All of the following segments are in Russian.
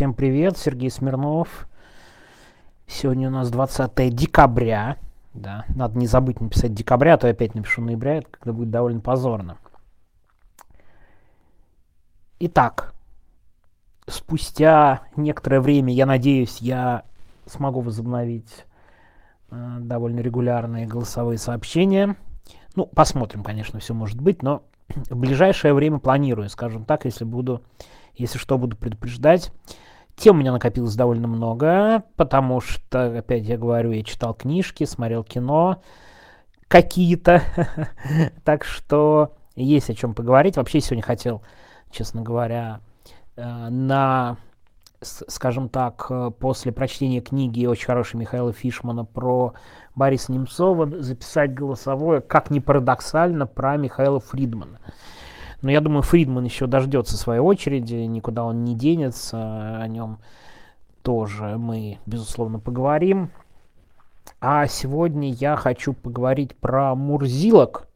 Всем привет, Сергей Смирнов. Сегодня у нас 20 декабря. Да, надо не забыть написать декабря, а то я опять напишу ноября, когда будет довольно позорно. Итак, спустя некоторое время, я надеюсь, я смогу возобновить э, довольно регулярные голосовые сообщения. Ну, посмотрим, конечно, все может быть, но в ближайшее время планирую, скажем так, если буду, если что, буду предупреждать. Тем у меня накопилось довольно много, потому что, опять я говорю, я читал книжки, смотрел кино какие-то, так что есть о чем поговорить. Вообще сегодня хотел, честно говоря, э, на, скажем так, э, после прочтения книги очень хорошей Михаила Фишмана про Бориса Немцова записать голосовое, как ни парадоксально, про Михаила Фридмана. Но я думаю, Фридман еще дождется своей очереди, никуда он не денется, о нем тоже мы, безусловно, поговорим. А сегодня я хочу поговорить про мурзилок.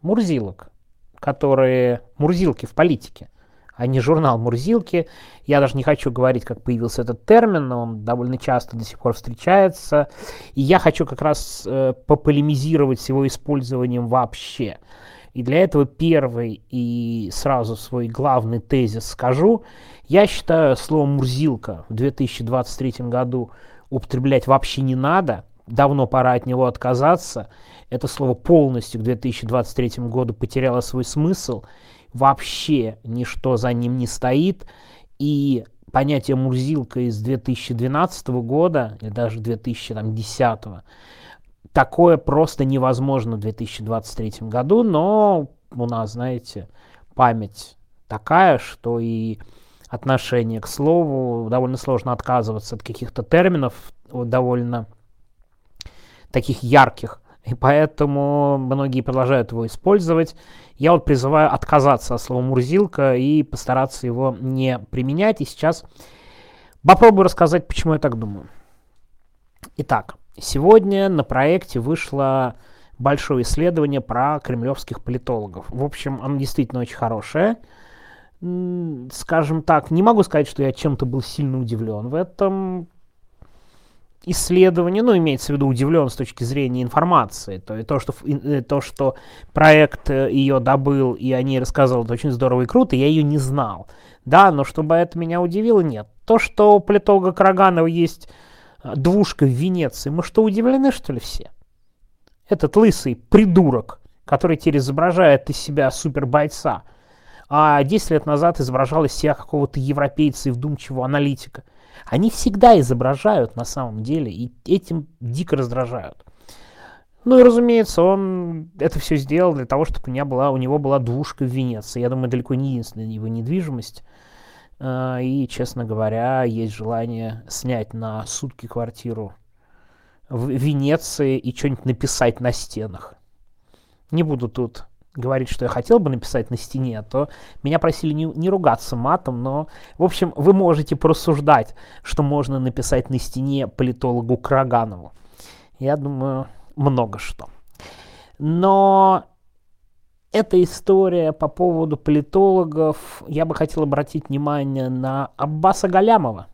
Мурзилок, которые... Мурзилки в политике, а не журнал Мурзилки. Я даже не хочу говорить, как появился этот термин, но он довольно часто до сих пор встречается. И я хочу как раз э, пополемизировать с его использованием вообще. И для этого первый и сразу свой главный тезис скажу. Я считаю слово «мурзилка» в 2023 году употреблять вообще не надо. Давно пора от него отказаться. Это слово полностью к 2023 году потеряло свой смысл. Вообще ничто за ним не стоит. И понятие «мурзилка» из 2012 года, или даже 2010 такое просто невозможно в 2023 году, но у нас, знаете, память такая, что и отношение к слову довольно сложно отказываться от каких-то терминов довольно таких ярких. И поэтому многие продолжают его использовать. Я вот призываю отказаться от слова «мурзилка» и постараться его не применять. И сейчас попробую рассказать, почему я так думаю. Итак, Сегодня на проекте вышло большое исследование про кремлевских политологов. В общем, оно действительно очень хорошее. Скажем так, не могу сказать, что я чем-то был сильно удивлен в этом исследовании, ну, имеется в виду удивлен с точки зрения информации, то, то, что, э, то, что проект э, ее добыл и о ней рассказывал, это очень здорово и круто, я ее не знал. Да, но чтобы это меня удивило, нет. То, что у политолога Караганова есть двушка в Венеции. Мы что, удивлены, что ли, все? Этот лысый придурок, который теперь изображает из себя супербойца, а 10 лет назад изображал из себя какого-то европейца и вдумчивого аналитика. Они всегда изображают на самом деле, и этим дико раздражают. Ну и, разумеется, он это все сделал для того, чтобы у, меня была, у него была двушка в Венеции. Я думаю, далеко не единственная его недвижимость. А, и, честно говоря, есть желание снять на сутки квартиру в Венеции и что-нибудь написать на стенах. Не буду тут говорить, что я хотел бы написать на стене, а то меня просили не, не ругаться матом, но, в общем, вы можете просуждать, что можно написать на стене политологу Краганову. Я думаю, много что. Но эта история по поводу политологов, я бы хотел обратить внимание на Аббаса Галямова.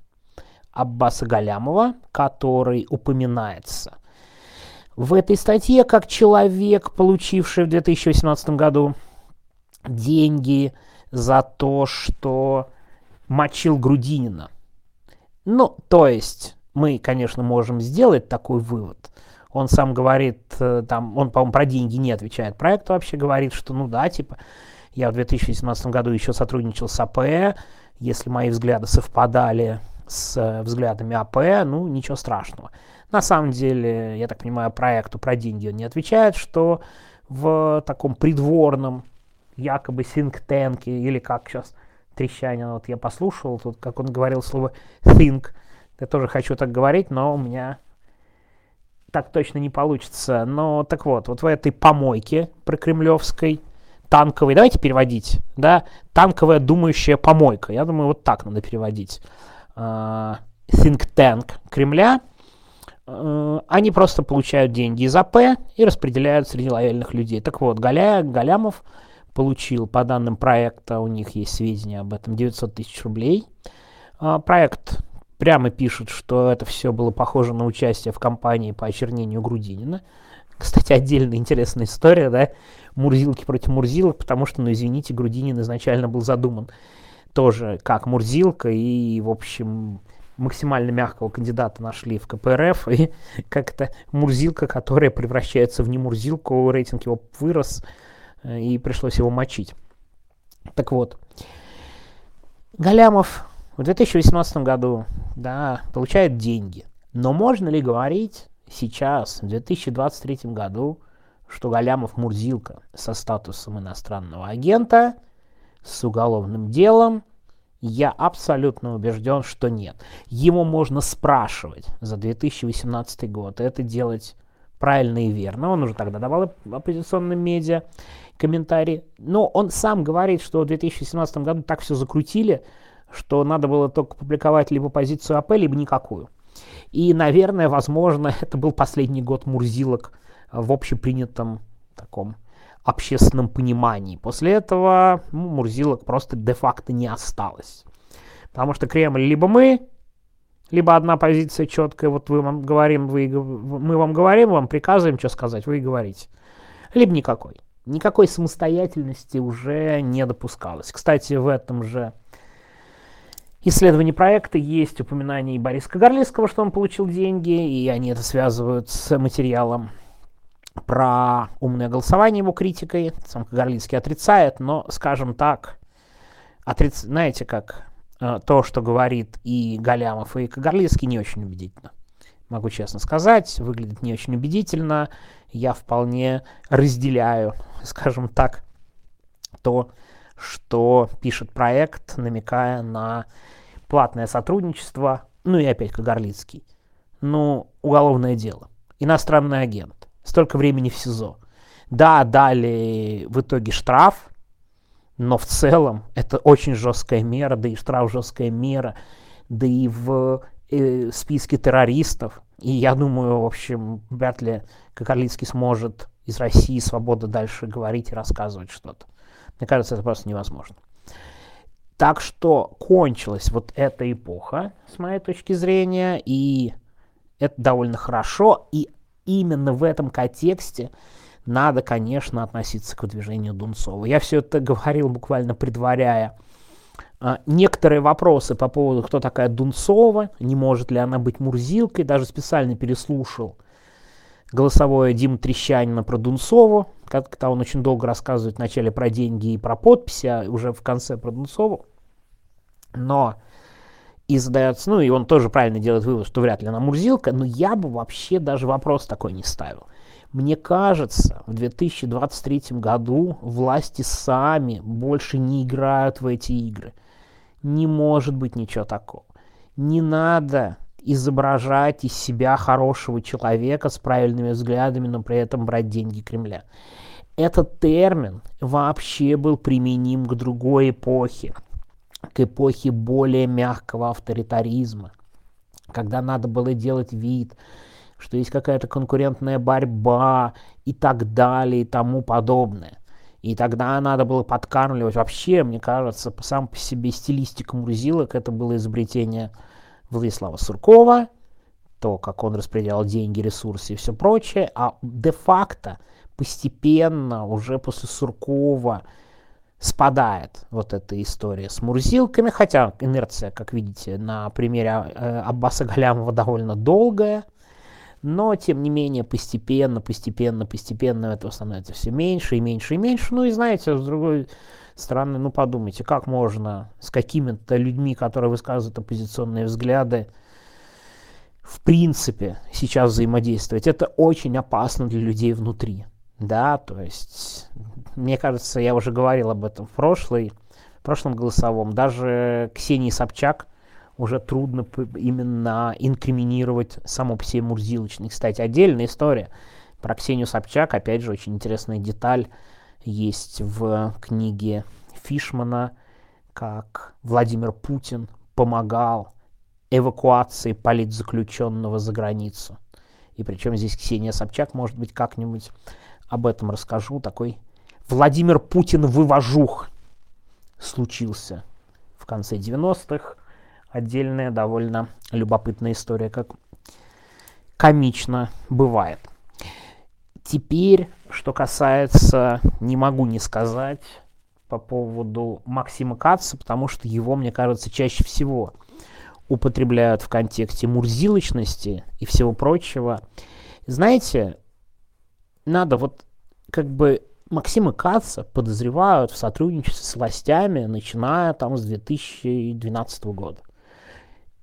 Аббаса Галямова, который упоминается в этой статье как человек, получивший в 2018 году деньги за то, что мочил Грудинина. Ну, то есть, мы, конечно, можем сделать такой вывод – он сам говорит, э, там, он, по-моему, про деньги не отвечает. Проект вообще говорит, что, ну да, типа, я в 2017 году еще сотрудничал с АП, если мои взгляды совпадали с э, взглядами АП, ну, ничего страшного. На самом деле, я так понимаю, проекту про деньги он не отвечает, что в таком придворном якобы think или как сейчас трещание, вот я послушал, тут как он говорил слово think, я тоже хочу так говорить, но у меня так точно не получится. Но так вот, вот в этой помойке прокремлевской, танковой, давайте переводить, да, танковая думающая помойка, я думаю, вот так надо переводить. Uh, think tank Кремля, uh, они просто получают деньги из АП и распределяют среди лояльных людей. Так вот, Галя, Галямов получил, по данным проекта, у них есть сведения об этом, 900 тысяч рублей А, проект прямо пишет, что это все было похоже на участие в кампании по очернению Грудинина. Кстати, отдельная интересная история, да, Мурзилки против Мурзилок, потому что, ну, извините, Грудинин изначально был задуман тоже как Мурзилка, и, в общем, максимально мягкого кандидата нашли в КПРФ, и как-то Мурзилка, которая превращается в немурзилку, рейтинг его вырос, э, и пришлось его мочить. Так вот, Галямов в 2018 году, да, получает деньги. Но можно ли говорить сейчас, в 2023 году, что Галямов Мурзилка со статусом иностранного агента, с уголовным делом, я абсолютно убежден, что нет. Ему можно спрашивать за 2018 год, это делать правильно и верно. Он уже тогда давал оппозиционным медиа комментарии. Но он сам говорит, что в 2017 году так все закрутили, что надо было только публиковать либо позицию АП, либо никакую. И, наверное, возможно, это был последний год Мурзилок в общепринятом таком общественном понимании. После этого ну, Мурзилок просто де-факто не осталось. Потому что Кремль либо мы, либо одна позиция четкая, вот вы вам говорим, вы, мы вам говорим, вам приказываем, что сказать, вы и говорите. Либо никакой. Никакой самостоятельности уже не допускалось. Кстати, в этом же исследовании проекта есть упоминание и Бориса Кагарлицкого, что он получил деньги, и они это связывают с материалом про умное голосование его критикой. Сам Кагарлицкий отрицает, но, скажем так, отриц... знаете как, э, то, что говорит и Галямов, и Кагарлицкий, не очень убедительно. Могу честно сказать, выглядит не очень убедительно. Я вполне разделяю, скажем так, то, что пишет проект, намекая на платное сотрудничество, ну и опять Кагарлицкий. Ну, уголовное дело. Иностранный агент. Столько времени в СИЗО. Да, дали в итоге штраф, но в целом это очень жесткая мера, да и штраф жесткая мера, да и в э, списке террористов. И я думаю, в общем, вряд ли Кагарлицкий сможет из России свобода дальше говорить и рассказывать что-то. Мне кажется, это просто невозможно. Так что кончилась вот эта эпоха, с моей точки зрения, и это довольно хорошо, и именно в этом контексте надо, конечно, относиться к выдвижению Дунцова. Я все это говорил, буквально предваряя а, некоторые вопросы по поводу, кто такая Дунцова, не может ли она быть Мурзилкой, даже специально переслушал голосовое Дима Трещанина про Дунцову, когда он очень долго рассказывает вначале про деньги и про подписи, а уже в конце про Дунцову. Но и задается, ну и он тоже правильно делает вывод, что вряд ли она Мурзилка, но я бы вообще даже вопрос такой не ставил. Мне кажется, в 2023 году власти сами больше не играют в эти игры. Не может быть ничего такого. Не надо изображать из себя хорошего человека с правильными взглядами, но при этом брать деньги Кремля. Этот термин вообще был применим к другой эпохе к эпохе более мягкого авторитаризма, когда надо было делать вид, что есть какая-то конкурентная борьба и так далее и тому подобное. И тогда надо было подкармливать. Вообще, мне кажется, сам по себе стилистика Мурзилок это было изобретение Владислава Суркова, то, как он распределял деньги, ресурсы и все прочее, а де-факто постепенно уже после Суркова спадает вот эта история с Мурзилками, хотя инерция, как видите, на примере э, Аббаса Галямова довольно долгая, но, тем не менее, постепенно, постепенно, постепенно этого становится все меньше и меньше и меньше. Ну и знаете, с другой стороны, ну подумайте, как можно с какими-то людьми, которые высказывают оппозиционные взгляды, в принципе, сейчас взаимодействовать. Это очень опасно для людей внутри. Да, то есть, мне кажется, я уже говорил об этом в прошлой, в прошлом голосовом. Даже Ксении Собчак уже трудно именно инкриминировать само по себе Мурзилочный. Кстати, отдельная история про Ксению Собчак, опять же, очень интересная деталь есть в книге Фишмана, как Владимир Путин помогал эвакуации политзаключенного за границу. И причем здесь Ксения Собчак, может быть, как-нибудь об этом расскажу. Такой Владимир Путин вывожух случился в конце 90-х. Отдельная довольно любопытная история, как комично бывает. Теперь, что касается, не могу не сказать по поводу Максима Каца, потому что его, мне кажется, чаще всего употребляют в контексте мурзилочности и всего прочего. Знаете, надо вот как бы Максима Каца подозревают в сотрудничестве с властями, начиная там с 2012 года.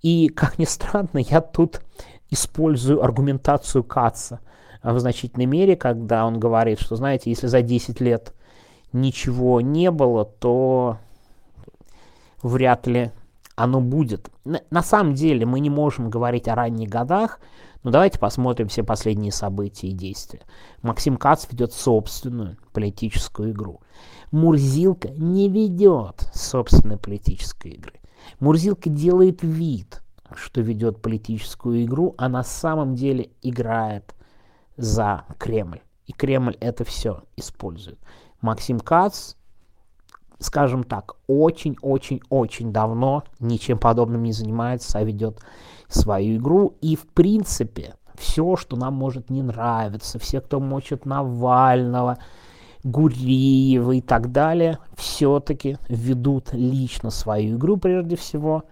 И, как ни странно, я тут использую аргументацию Каца в значительной мере, когда он говорит, что, знаете, если за 10 лет ничего не было, то вряд ли оно будет. На, самом деле мы не можем говорить о ранних годах, но давайте посмотрим все последние события и действия. Максим Кац ведет собственную политическую игру. Мурзилка не ведет собственной политической игры. Мурзилка делает вид, что ведет политическую игру, а на самом деле играет за Кремль. И Кремль это все использует. Максим Кац, скажем так, очень-очень-очень давно ничем подобным не занимается, а ведет свою игру. И в принципе, все, что нам может не нравиться, все, кто мочит Навального, Гуриева и так далее, все-таки ведут лично свою игру прежде всего.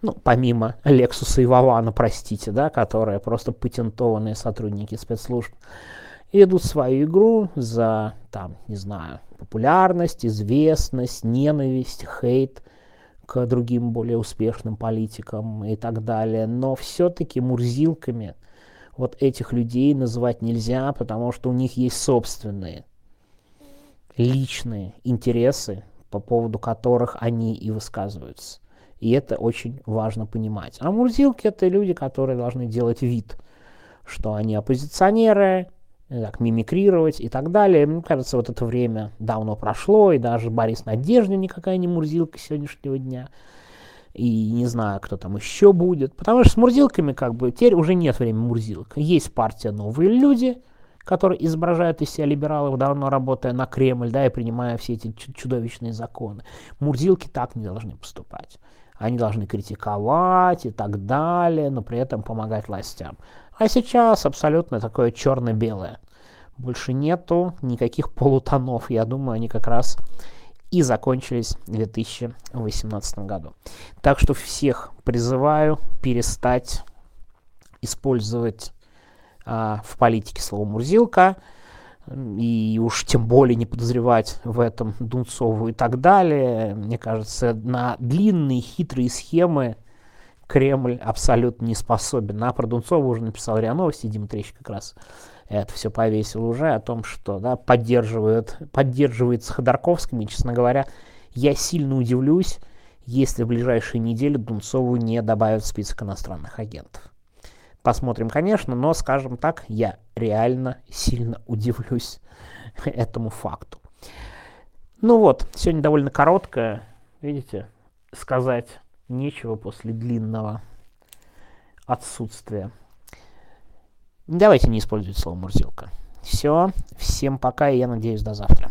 Ну, помимо Лексуса и Вавана, простите, да, которые просто патентованные сотрудники спецслужб, ведут свою игру за, там, не знаю, популярность, известность, ненависть, хейт к другим более успешным политикам и так далее. Но все-таки мурзилками вот этих людей называть нельзя, потому что у них есть собственные личные интересы, по поводу которых они и высказываются. И это очень важно понимать. А мурзилки это люди, которые должны делать вид, что они оппозиционеры, так, мимикрировать и так далее. Мне кажется, вот это время давно прошло, и даже Борис Надеждин никакая не мурзилка сегодняшнего дня. И не знаю, кто там еще будет. Потому что с мурзилками как бы теперь уже нет времени мурзилок. Есть партия «Новые люди», которые изображают из себя либералов, давно работая на Кремль, да, и принимая все эти чудовищные законы. Мурзилки так не должны поступать. Они должны критиковать и так далее, но при этом помогать властям. А сейчас абсолютно такое черно-белое. Больше нету никаких полутонов. Я думаю, они как раз и закончились в 2018 году. Так что всех призываю перестать использовать а, в политике слово «мурзилка», и уж тем более не подозревать в этом Дунцову и так далее. Мне кажется, на длинные хитрые схемы Кремль абсолютно не способен. А про Дунцова уже написал РИА Новости, Дима Трещ как раз это все повесил уже, о том, что да, поддерживает, поддерживает с Ходорковским, и, честно говоря, я сильно удивлюсь, если в ближайшие недели Дунцову не добавят в список иностранных агентов. Посмотрим, конечно, но, скажем так, я реально сильно удивлюсь этому факту. Ну вот, сегодня довольно короткое, видите, сказать нечего после длинного отсутствия. Давайте не использовать слово «мурзилка». Все, всем пока, и я надеюсь, до завтра.